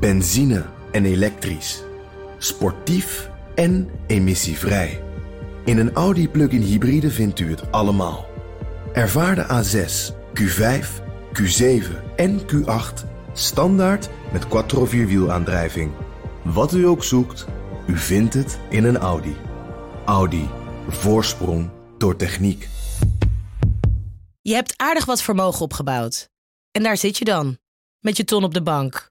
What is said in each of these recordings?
Benzine en elektrisch. Sportief en emissievrij. In een Audi plug-in hybride vindt u het allemaal. Ervaar de A6, Q5, Q7 en Q8 standaard met quattro vierwielaandrijving. Wat u ook zoekt, u vindt het in een Audi. Audi. Voorsprong door techniek. Je hebt aardig wat vermogen opgebouwd. En daar zit je dan, met je ton op de bank.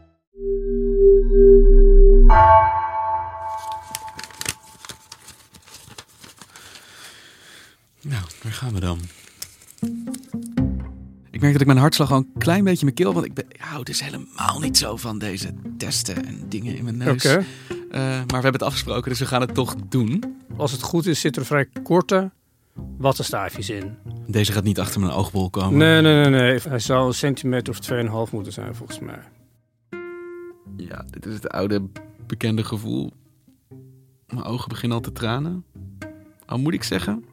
Daar gaan we dan. Ik merk dat ik mijn hartslag al een klein beetje in mijn keel... want ik, ben, ik hou dus helemaal niet zo van deze testen en dingen in mijn neus. Oké. Eh, maar we hebben het afgesproken, dus we gaan het toch doen. Als het goed is, zitten er vrij korte wattenstaafjes in. Deze gaat niet achter mijn oogbol komen. Nee, nee, nee, nee. Hij zou een centimeter of 2,5 moeten zijn, volgens mij. Ja, dit is het oude bekende gevoel. Mijn ogen beginnen al te tranen. Al moet ik zeggen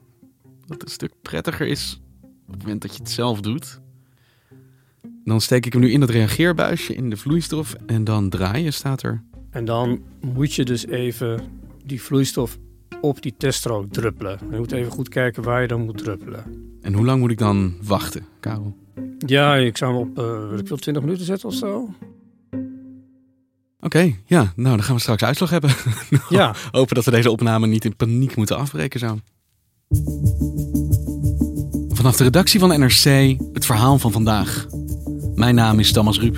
dat het een stuk prettiger is op het moment dat je het zelf doet. Dan steek ik hem nu in dat reageerbuisje in de vloeistof en dan draaien staat er. En dan moet je dus even die vloeistof op die teststrook druppelen. Je moet even goed kijken waar je dan moet druppelen. En hoe lang moet ik dan wachten, Karel? Ja, ik zou hem op, uh, wil ik wel 20 minuten zetten of zo. Oké, ja, nou dan gaan we straks uitslag hebben. Ja. Hopen dat we deze opname niet in paniek moeten afbreken zo. Vanaf de redactie van NRC het verhaal van vandaag. Mijn naam is Thomas Ruip.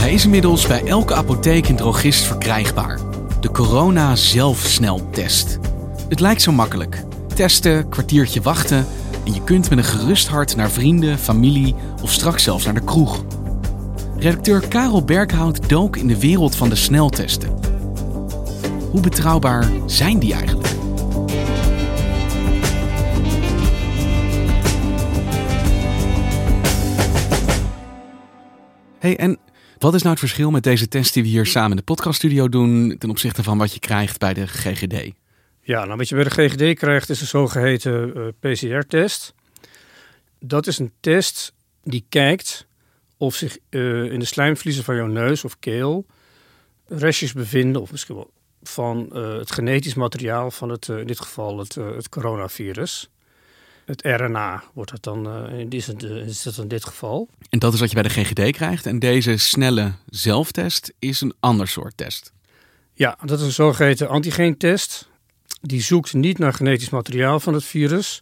Hij is inmiddels bij elke apotheek en drogist verkrijgbaar. De corona zelfsneltest. Het lijkt zo makkelijk. Testen, kwartiertje wachten en je kunt met een gerust hart naar vrienden, familie of straks zelfs naar de kroeg. Redacteur Karel Berghout dook in de wereld van de sneltesten. Hoe betrouwbaar zijn die eigenlijk? Hey, en wat is nou het verschil met deze test die we hier samen in de podcaststudio doen ten opzichte van wat je krijgt bij de GGD? Ja, nou wat je bij de GGD krijgt is een zogeheten uh, PCR-test. Dat is een test die kijkt of zich uh, in de slijmvliezen van jouw neus of keel restjes bevinden, of misschien wel van uh, het genetisch materiaal van het, in dit geval het, het coronavirus. Het RNA wordt het dan, is, het, is dat in dit geval. En dat is wat je bij de GGD krijgt. En deze snelle zelftest is een ander soort test. Ja, dat is een zogeheten antigeentest. Die zoekt niet naar genetisch materiaal van het virus.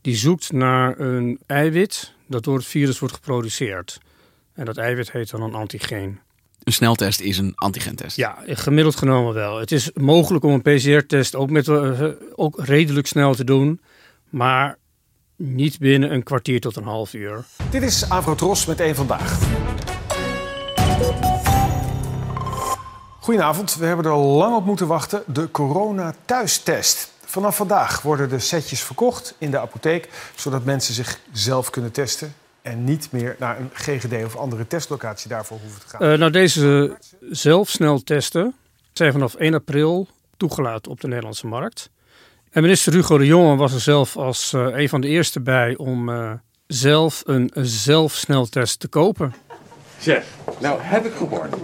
Die zoekt naar een eiwit dat door het virus wordt geproduceerd. En dat eiwit heet dan een antigeen. Een sneltest is een antigentest? Ja, gemiddeld genomen wel. Het is mogelijk om een PCR-test ook, met, uh, ook redelijk snel te doen. Maar niet binnen een kwartier tot een half uur. Dit is Avrotros met één vandaag. Goedenavond, we hebben er al lang op moeten wachten. De corona thuistest. Vanaf vandaag worden de setjes verkocht in de apotheek, zodat mensen zichzelf kunnen testen en niet meer naar een GGD of andere testlocatie daarvoor hoeven te gaan. Uh, nou, deze zelfsneltesten zijn vanaf 1 april toegelaten op de Nederlandse markt. En minister Hugo de Jonge was er zelf als uh, een van de eerste bij om uh, zelf een zelfsneltest te kopen. Zeg, nou heb ik gehoord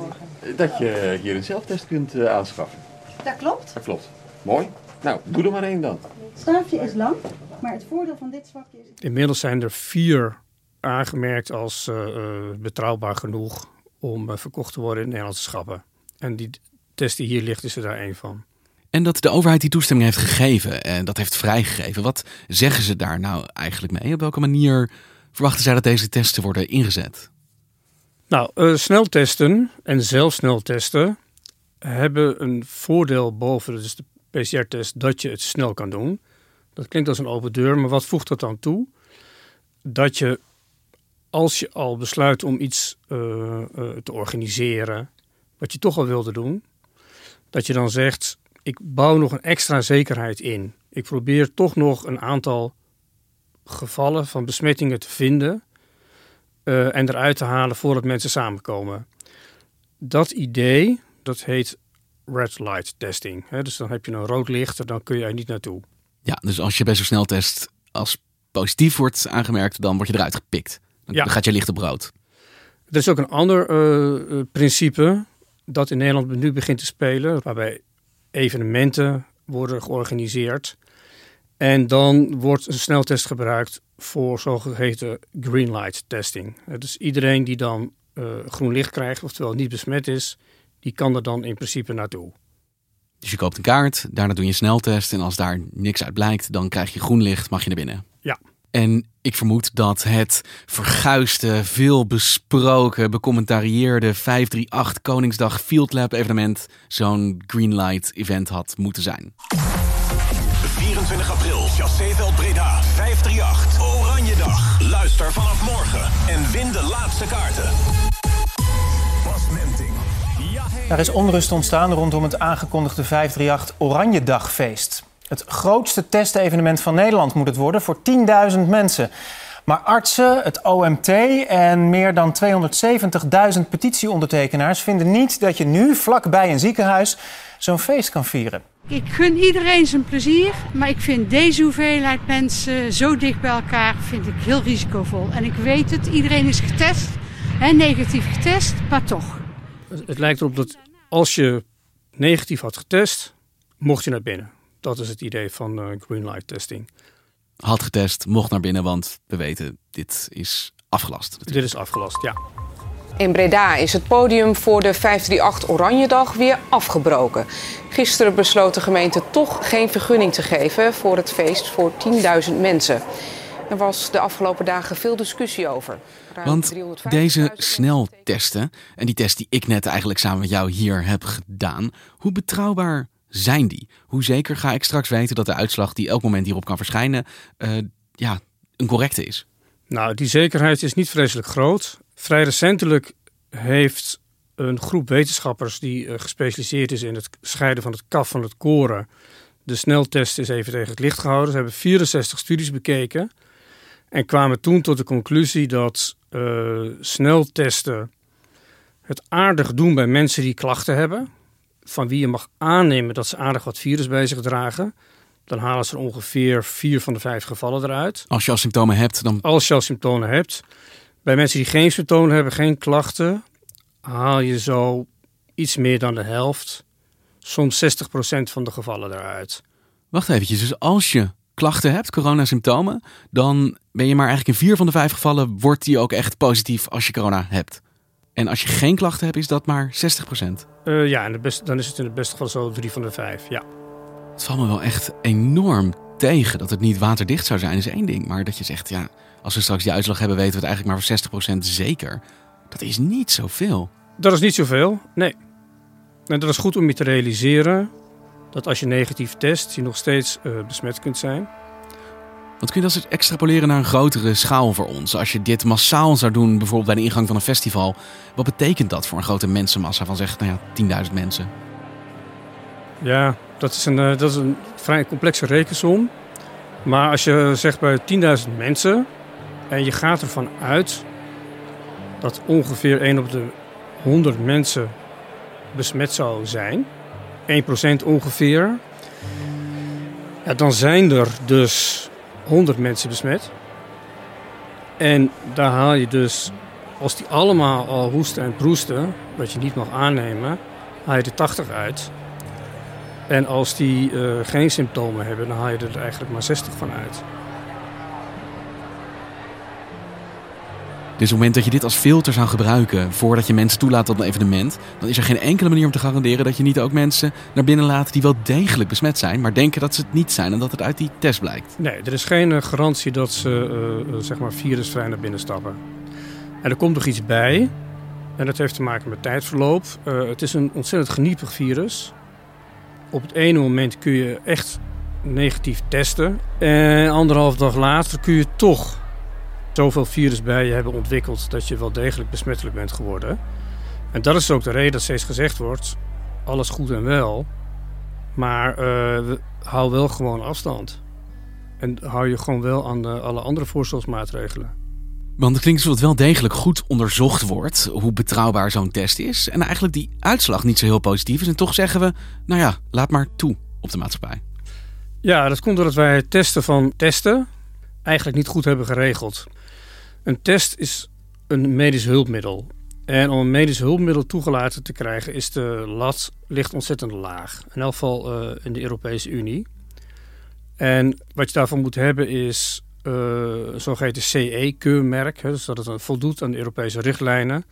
dat je hier een zelftest kunt uh, aanschaffen. Dat klopt. Dat klopt. Mooi. Nou, doe er maar één dan. Het staafje is lang, maar het voordeel van dit zwakje is... Inmiddels zijn er vier aangemerkt als uh, betrouwbaar genoeg om verkocht te worden in Nederlandse schappen. En die test die hier ligt is er daar één van. En dat de overheid die toestemming heeft gegeven en dat heeft vrijgegeven. Wat zeggen ze daar nou eigenlijk mee? Op welke manier verwachten zij dat deze testen worden ingezet? Nou, uh, sneltesten en zelfsneltesten hebben een voordeel boven dus de PCR-test dat je het snel kan doen. Dat klinkt als een open deur, maar wat voegt dat dan toe? dat je als je al besluit om iets uh, uh, te organiseren, wat je toch al wilde doen, dat je dan zegt: ik bouw nog een extra zekerheid in. Ik probeer toch nog een aantal gevallen van besmettingen te vinden uh, en eruit te halen voordat mensen samenkomen. Dat idee, dat heet red light testing. Hè? Dus dan heb je een rood licht en dan kun je er niet naartoe. Ja, dus als je bij zo'n sneltest als positief wordt aangemerkt, dan word je eruit gepikt. Dan, Ja. dan gaat je licht op rood. Er is ook een ander eh, eh, principe dat in Nederland nu begint te spelen, waarbij evenementen worden georganiseerd. En dan wordt een sneltest gebruikt voor zogeheten green light testing. Dus iedereen die dan eh, groen licht krijgt, oftewel niet besmet is, die kan er dan in principe naartoe. Dus je koopt een kaart, daarna doe je een sneltest. En als daar niks uit blijkt, dan krijg je groen licht, mag je naar binnen. Ja. En ik vermoed dat het verguisde, veel besproken, becommentarieerde 538 Koningsdag Field Lab evenement zo'n Greenlight event had moeten zijn. 24 april, Chasséveld Breda, 538. Oranjedag. Luister vanaf morgen en win de laatste kaarten. Er is onrust ontstaan rondom het aangekondigde 538 Oranjedagfeest. Het grootste testevenement van Nederland moet het worden voor 10.000 mensen. Maar artsen, het OMT en meer dan 270.000 petitieondertekenaars vinden niet dat je nu vlakbij een ziekenhuis zo'n feest kan vieren. Ik gun iedereen zijn plezier, maar ik vind deze hoeveelheid mensen zo dicht bij elkaar vind ik heel risicovol. En ik weet het, iedereen is getest, hè, negatief getest, maar toch. Het lijkt erop dat als je negatief had getest, mocht je naar binnen. Dat is het idee van eh, green light testing. Had getest, mocht naar binnen, want we weten, dit is afgelast. Dit is afgelast, ja. In Breda is het podium voor de 538 Oranjedag weer afgebroken. Gisteren besloot de gemeente toch geen vergunning te geven voor het feest voor 10.000 mensen. Er was de afgelopen dagen veel discussie over. Ruim Want 350.000 deze sneltesten, en die test die ik net eigenlijk samen met jou hier heb gedaan, hoe betrouwbaar zijn die? Hoe zeker ga ik straks weten dat de uitslag die elk moment hierop kan verschijnen, eh, ja, een correcte is? Nou, die zekerheid is niet vreselijk groot. Vrij recentelijk heeft een groep wetenschappers die eh, gespecialiseerd is in het scheiden van het kaf van het koren, de sneltest is even tegen het licht gehouden. Ze hebben 64 studies bekeken en kwamen toen tot de conclusie dat eh, sneltesten het aardig doen bij mensen die klachten hebben, van wie je mag aannemen dat ze aardig wat virus bij zich dragen. Dan halen ze er ongeveer vier van de vijf gevallen eruit. Als je al symptomen hebt, dan Als je al symptomen hebt. Bij mensen die geen symptomen hebben, geen klachten, haal je zo iets meer dan de helft, soms 60% van de gevallen eruit. Wacht eventjes, dus als je klachten hebt, coronasymptomen, dan ben je maar eigenlijk in vier van de vijf gevallen, wordt die ook echt positief als je corona hebt. En als je geen klachten hebt, is dat maar 60%. Eh, ja, en de dan is het in het beste geval zo drie van de vijf. Ja. Het valt me wel echt enorm tegen dat het niet waterdicht zou zijn, is één ding. Maar dat je zegt, ja, als we straks die uitslag hebben, weten we het eigenlijk maar voor 60% zeker. Dat is niet zoveel. Dat is niet zoveel, nee. En dat is goed om je te realiseren dat als je negatief test, je nog steeds eh, besmet kunt zijn. Want kun je dat eens extrapoleren naar een grotere schaal voor ons? Als je dit massaal zou doen, bijvoorbeeld bij de ingang van een festival, wat betekent dat voor een grote mensenmassa van zeg, nou ja, 10.000 mensen? Ja, dat is, een, eh, dat is een vrij complexe rekensom. Maar als je zegt bij 10.000 mensen en je gaat ervan uit dat ongeveer 1 op de 100 mensen besmet zou zijn, 1% ongeveer, ja, dan zijn er dus 100 mensen besmet. En daar haal je dus, als die allemaal al hoesten en proesten, wat je niet mag aannemen, haal je er 80 uit. En als die eh, geen symptomen hebben, dan haal je er eigenlijk maar 60 van uit. Dus op het moment dat je dit als filter zou gebruiken voordat je mensen toelaat tot een evenement, dan is er geen enkele manier om te garanderen dat je niet ook mensen naar binnen laat die wel degelijk besmet zijn, maar denken dat ze het niet zijn en dat het uit die test blijkt. Nee, er is geen eh, garantie dat ze eh, zeg maar virusvrij naar binnen stappen. En er komt nog iets bij. En dat heeft te maken met tijdverloop. Het is een ontzettend geniepig virus. Op het ene moment kun je echt negatief testen. En anderhalf dag later kun je toch zoveel virus bij je hebben ontwikkeld dat je wel degelijk besmettelijk bent geworden. En dat is ook de reden dat steeds gezegd wordt: alles goed en wel, maar uh, hou wel gewoon afstand. En hou je gewoon wel aan alle andere voorzorgsmaatregelen. Want het klinkt alsof het wel degelijk goed onderzocht wordt hoe betrouwbaar zo'n test is. En eigenlijk die uitslag niet zo heel positief is. En toch zeggen we, nou ja, laat maar toe op de maatschappij. Ja, dat komt doordat wij het testen van testen eigenlijk niet goed hebben geregeld. Een test is een medisch hulpmiddel. En om een medisch hulpmiddel toegelaten te krijgen is de lat ligt ontzettend laag. In elk geval uh, in de Europese Unie. En wat je daarvan moet hebben is zogeheten CE-keurmerk. Dus dat het voldoet aan de Europese richtlijnen.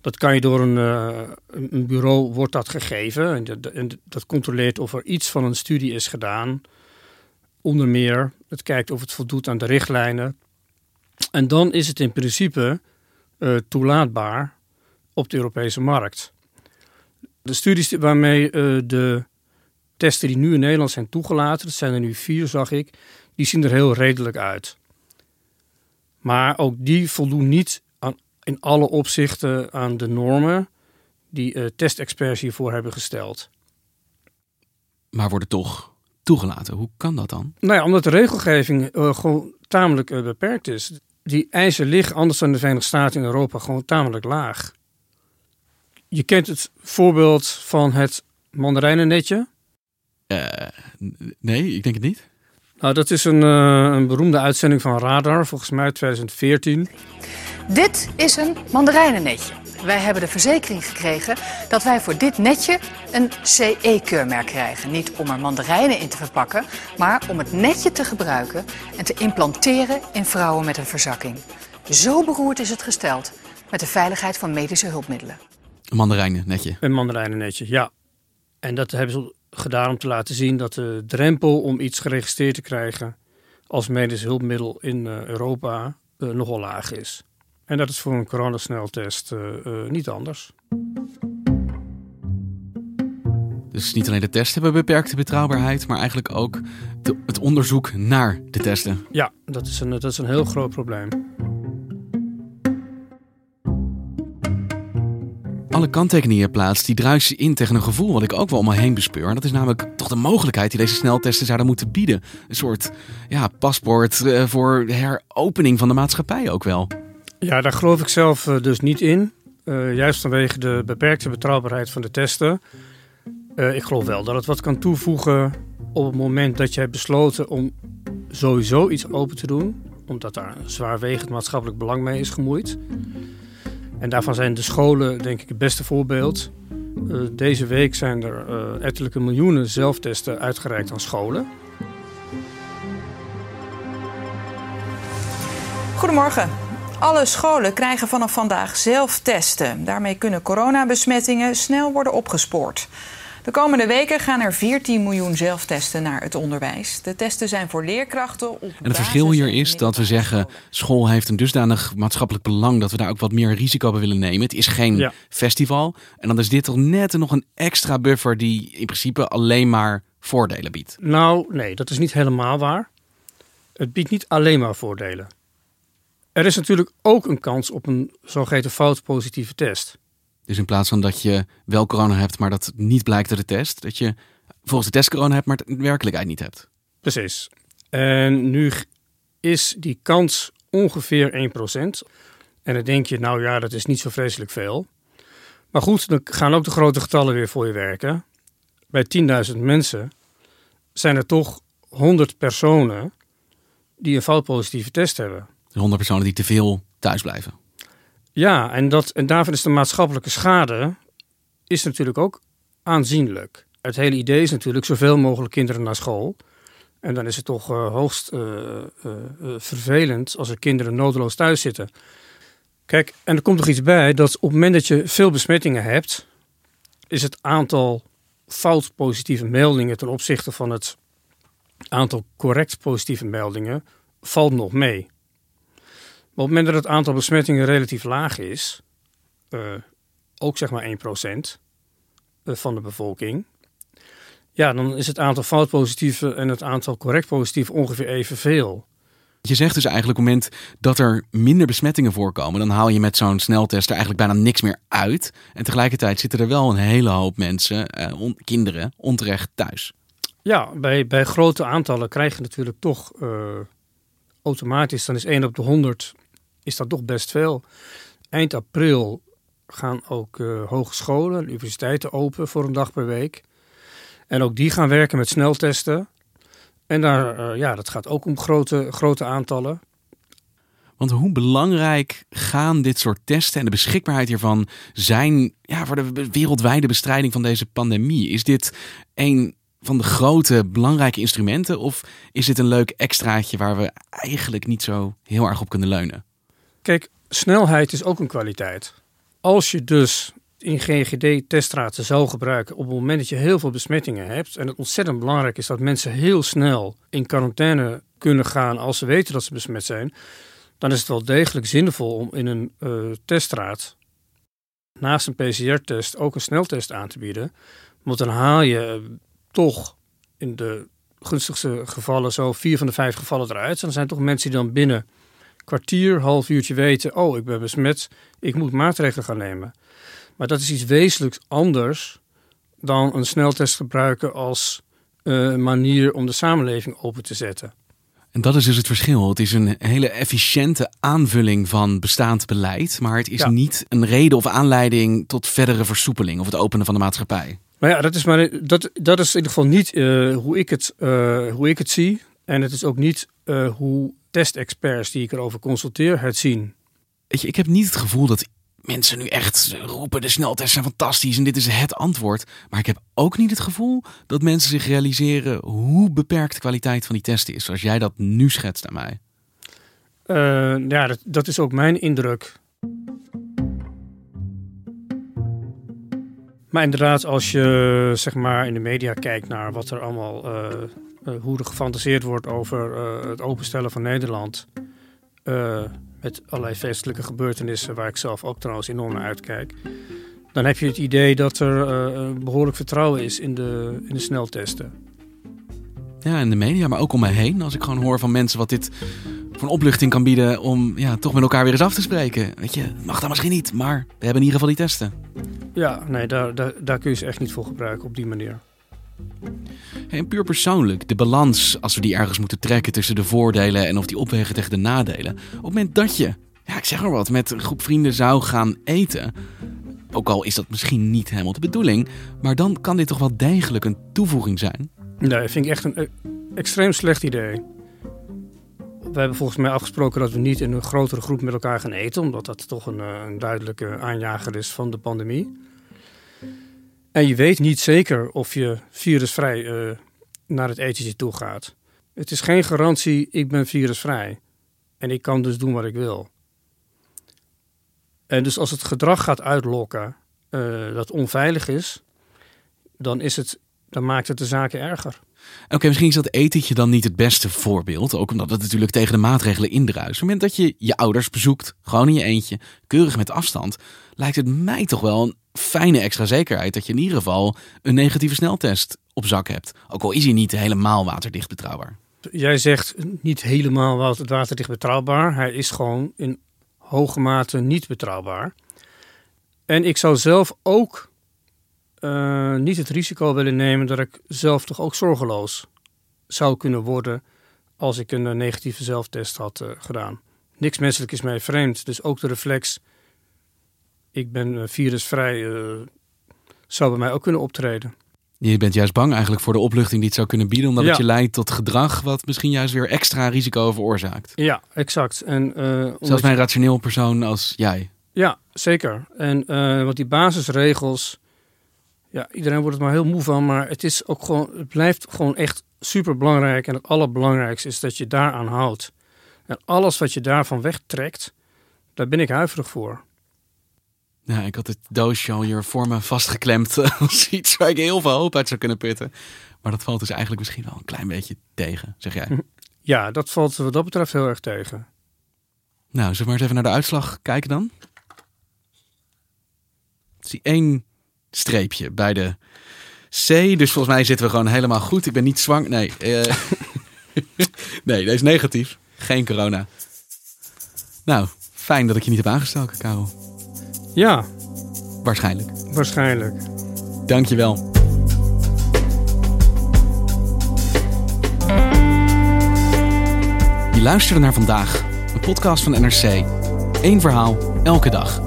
Dat kan je door een, uh, een bureau wordt dat gegeven. En, en, dat controleert of er iets van een studie is gedaan. Onder meer, het kijkt of het voldoet aan de richtlijnen. En dan is het in principe uh, toelaatbaar op de Europese markt. De studies waarmee de testen die nu in Nederland zijn toegelaten, dat zijn er nu vier, zag ik, die zien er heel redelijk uit. Maar ook die voldoen niet aan, in alle opzichten aan de normen die uh, testexperts hiervoor hebben gesteld. Maar worden toch toegelaten. Hoe kan dat dan? Nou ja, omdat de regelgeving uh, gewoon tamelijk uh, beperkt is. Die eisen liggen anders dan de Verenigde Staten in Europa gewoon tamelijk laag. Je kent het voorbeeld van het mandarijnennetje. Nee, ik denk het niet. Nou, dat is een, uh, een beroemde uitzending van Radar, volgens mij 2014. Dit is een mandarijnennetje. Wij hebben de verzekering gekregen dat wij voor dit netje een CE-keurmerk krijgen. Niet om er mandarijnen in te verpakken, maar om het netje te gebruiken en te implanteren in vrouwen met een verzakking. Zo beroerd is het gesteld met de veiligheid van medische hulpmiddelen. Een mandarijnennetje. Een mandarijnennetje, ja. En dat hebben ze gedaan om te laten zien dat de drempel om iets geregistreerd te krijgen als medisch hulpmiddel in uh, Europa uh, nogal laag is. En dat is voor een coronasneltest uh, niet anders. Dus niet alleen de tests hebben beperkte betrouwbaarheid, maar eigenlijk ook de, het onderzoek naar de testen. Ja, dat is een, dat is een heel groot probleem. Alle kanttekeningen je plaatst, die druisen in tegen een gevoel wat ik ook wel om me heen bespeur. En dat is namelijk toch de mogelijkheid die deze sneltesten zouden moeten bieden. Een soort ja, paspoort uh, voor heropening van de maatschappij ook wel. Ja, daar geloof ik zelf uh, dus niet in. Uh, juist vanwege de beperkte betrouwbaarheid van de testen. Ik geloof wel dat het wat kan toevoegen op het moment dat je hebt besloten om sowieso iets open te doen. Omdat daar zwaarwegend maatschappelijk belang mee is gemoeid. En daarvan zijn de scholen denk ik het beste voorbeeld. deze week zijn er ettelijke miljoenen zelftesten uitgereikt aan scholen. Goedemorgen. Alle scholen krijgen vanaf vandaag zelf testen. Daarmee kunnen coronabesmettingen snel worden opgespoord. De komende weken gaan er 14 miljoen zelftesten naar het onderwijs. De testen zijn voor leerkrachten. Op en het verschil hier is dat we zeggen: school heeft een dusdanig maatschappelijk belang dat we daar ook wat meer risico bij willen nemen. Het is geen ja. festival. En dan is dit toch net nog een extra buffer die in principe alleen maar voordelen biedt. Nou, nee, dat is niet helemaal waar. Het biedt niet alleen maar voordelen. Er is natuurlijk ook een kans op een zogeheten foutpositieve test. Dus in plaats van dat je wel corona hebt, maar dat niet blijkt uit de test, dat je volgens de test corona hebt, maar het in werkelijkheid niet hebt. Precies. En nu is die kans ongeveer 1%. En dan denk je, nou ja, dat is niet zo vreselijk veel. Maar goed, dan gaan ook de grote getallen weer voor je werken. Bij 10.000 mensen zijn er toch 100 personen die een foutpositieve test hebben. 100 personen die te veel thuis blijven. Ja, en, dat, en daarvan is de maatschappelijke schade is natuurlijk ook aanzienlijk. Het hele idee is natuurlijk zoveel mogelijk kinderen naar school. En dan is het toch uh, hoogst uh, uh, vervelend als er kinderen nodeloos thuis zitten. Kijk, en er komt nog iets bij dat op het moment dat je veel besmettingen hebt, is het aantal fout positieve meldingen ten opzichte van het aantal correct positieve meldingen valt nog mee. Maar op het moment dat het aantal besmettingen relatief laag is, uh, ook zeg maar 1% van de bevolking, ja, dan is het aantal foutpositieve en het aantal correct positieve ongeveer evenveel. Je zegt dus eigenlijk op het moment dat er minder besmettingen voorkomen, dan haal je met zo'n sneltest er eigenlijk bijna niks meer uit. En tegelijkertijd zitten er wel een hele hoop mensen, eh, on- kinderen, onterecht thuis. Ja, bij, bij grote aantallen krijg je natuurlijk toch eh, automatisch, dan is 1 op de 100, is dat toch best veel. Eind april gaan ook eh, hogescholen, universiteiten open voor een dag per week. En ook die gaan werken met sneltesten. En daar, eh, ja, dat gaat ook om grote, grote aantallen. Want hoe belangrijk gaan dit soort testen en de beschikbaarheid hiervan zijn ja, voor de wereldwijde bestrijding van deze pandemie? Is dit een van de grote belangrijke instrumenten of is dit een leuk extraatje waar we eigenlijk niet zo heel erg op kunnen leunen? Kijk, snelheid is ook een kwaliteit. Als je dus in GGD-teststraten zou gebruiken op het moment dat je heel veel besmettingen hebt en het ontzettend belangrijk is dat mensen heel snel in quarantaine kunnen gaan als ze weten dat ze besmet zijn, dan is het wel degelijk zinvol om in een eh, teststraat naast een PCR-test ook een sneltest aan te bieden. Want dan haal je eh, toch in de gunstigste gevallen zo vier van de vijf gevallen eruit. En dan zijn toch mensen die dan binnen kwartier, half uurtje weten: oh, ik ben besmet, ik moet maatregelen gaan nemen. Maar dat is iets wezenlijks anders dan een sneltest gebruiken als eh, manier om de samenleving open te zetten. En dat is dus het verschil. Het is een hele efficiënte aanvulling van bestaand beleid, maar het is Ja. niet een reden of aanleiding tot verdere versoepeling of het openen van de maatschappij. Maar ja, dat is, maar, dat, dat is in ieder geval niet eh, hoe, ik het, eh, hoe ik het zie. En het is ook niet hoe testexperts die ik erover consulteer het zien. Weet je, ik heb niet het gevoel dat mensen nu echt roepen de sneltests zijn fantastisch en dit is het antwoord. Maar ik heb ook niet het gevoel dat mensen zich realiseren hoe beperkt de kwaliteit van die testen is, zoals jij dat nu schetst aan mij. Eh, ja, dat, dat is ook mijn indruk. Maar inderdaad, als je zeg maar in de media kijkt naar wat er allemaal, eh, hoe er gefantaseerd wordt over eh, het openstellen van Nederland. eh, met allerlei feestelijke gebeurtenissen, waar ik zelf ook trouwens enorm naar uitkijk. Dan heb je het idee dat er eh, behoorlijk vertrouwen is in de, in de sneltesten. Ja, in de media, maar ook om me heen. Als ik gewoon hoor van mensen wat dit voor een opluchting kan bieden om ja, toch met elkaar weer eens af te spreken. Weet je, mag dan misschien niet, maar we hebben in ieder geval die testen. Ja, nee, daar, daar, daar kun je ze echt niet voor gebruiken op die manier. En puur persoonlijk, de balans als we die ergens moeten trekken tussen de voordelen en of die opwegen tegen de nadelen. Op het moment dat je, ja, ik zeg maar wat, met een groep vrienden zou gaan eten. Ook al is dat misschien niet helemaal de bedoeling, maar dan kan dit toch wel degelijk een toevoeging zijn. Nee, vind ik echt een eh, extreem slecht idee. We hebben volgens mij afgesproken dat we niet in een grotere groep met elkaar gaan eten, omdat dat toch een, eh, een duidelijke aanjager is van de pandemie. En je weet niet zeker of je virusvrij eh, naar het etentje toe gaat. Het is geen garantie, ik ben virusvrij. En ik kan dus doen wat ik wil. En dus als het gedrag gaat uitlokken eh, dat onveilig is, dan, is het, dan maakt het de zaken erger. Oké, misschien is dat etentje dan niet het beste voorbeeld. Ook omdat het natuurlijk tegen de maatregelen indruist. Op het moment dat je je ouders bezoekt, gewoon in je eentje, keurig met afstand, lijkt het mij toch wel een fijne extra zekerheid dat je in ieder geval een negatieve sneltest op zak hebt. Ook al is hij niet helemaal waterdicht betrouwbaar. Jij zegt niet helemaal waterdicht betrouwbaar. Hij is gewoon in hoge mate niet betrouwbaar. En ik zou zelf ook eh, niet het risico willen nemen dat ik zelf toch ook zorgeloos zou kunnen worden als ik een eh, negatieve zelftest had eh, gedaan. Niks menselijk is mij vreemd, dus ook de reflex, ik ben eh, virusvrij, eh, zou bij mij ook kunnen optreden. Je bent juist bang eigenlijk voor de opluchting die het zou kunnen bieden, omdat het je leidt tot gedrag wat misschien juist weer extra risico veroorzaakt. Ja, exact. En, eh, Zelfs bij je- een rationeel persoon als jij. Ja, zeker. En eh, want die basisregels, ja, iedereen wordt er maar heel moe van, maar het is ook gewoon, het blijft gewoon echt super belangrijk. En het allerbelangrijkste is dat je daaraan houdt. En alles wat je daarvan wegtrekt, daar ben ik huiverig voor. Ja, ik had het doosje al hier voor me vastgeklemd als iets waar ik heel veel hoop uit zou kunnen putten. Maar dat valt dus eigenlijk misschien wel een klein beetje tegen, zeg jij. Ja, dat valt wat dat betreft heel erg tegen. Nou, zullen we maar eens even naar de uitslag kijken dan? Ik zie één streepje bij de C. Dus volgens mij zitten we gewoon helemaal goed. Ik ben niet zwanger. Nee, eh, nee, deze is negatief. Geen corona. Nou, fijn dat ik je niet heb aangestoken, Karel. Ja. Waarschijnlijk. Waarschijnlijk. Dankjewel. Je luisterde naar vandaag, een podcast van NRC. Eén verhaal, elke dag.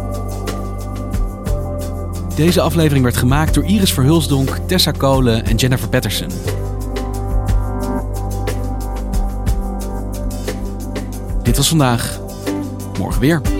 Deze aflevering werd gemaakt door Iris Verhulsdonk, Tessa Kolen en Jennifer Patterson. Dit was vandaag. Morgen weer.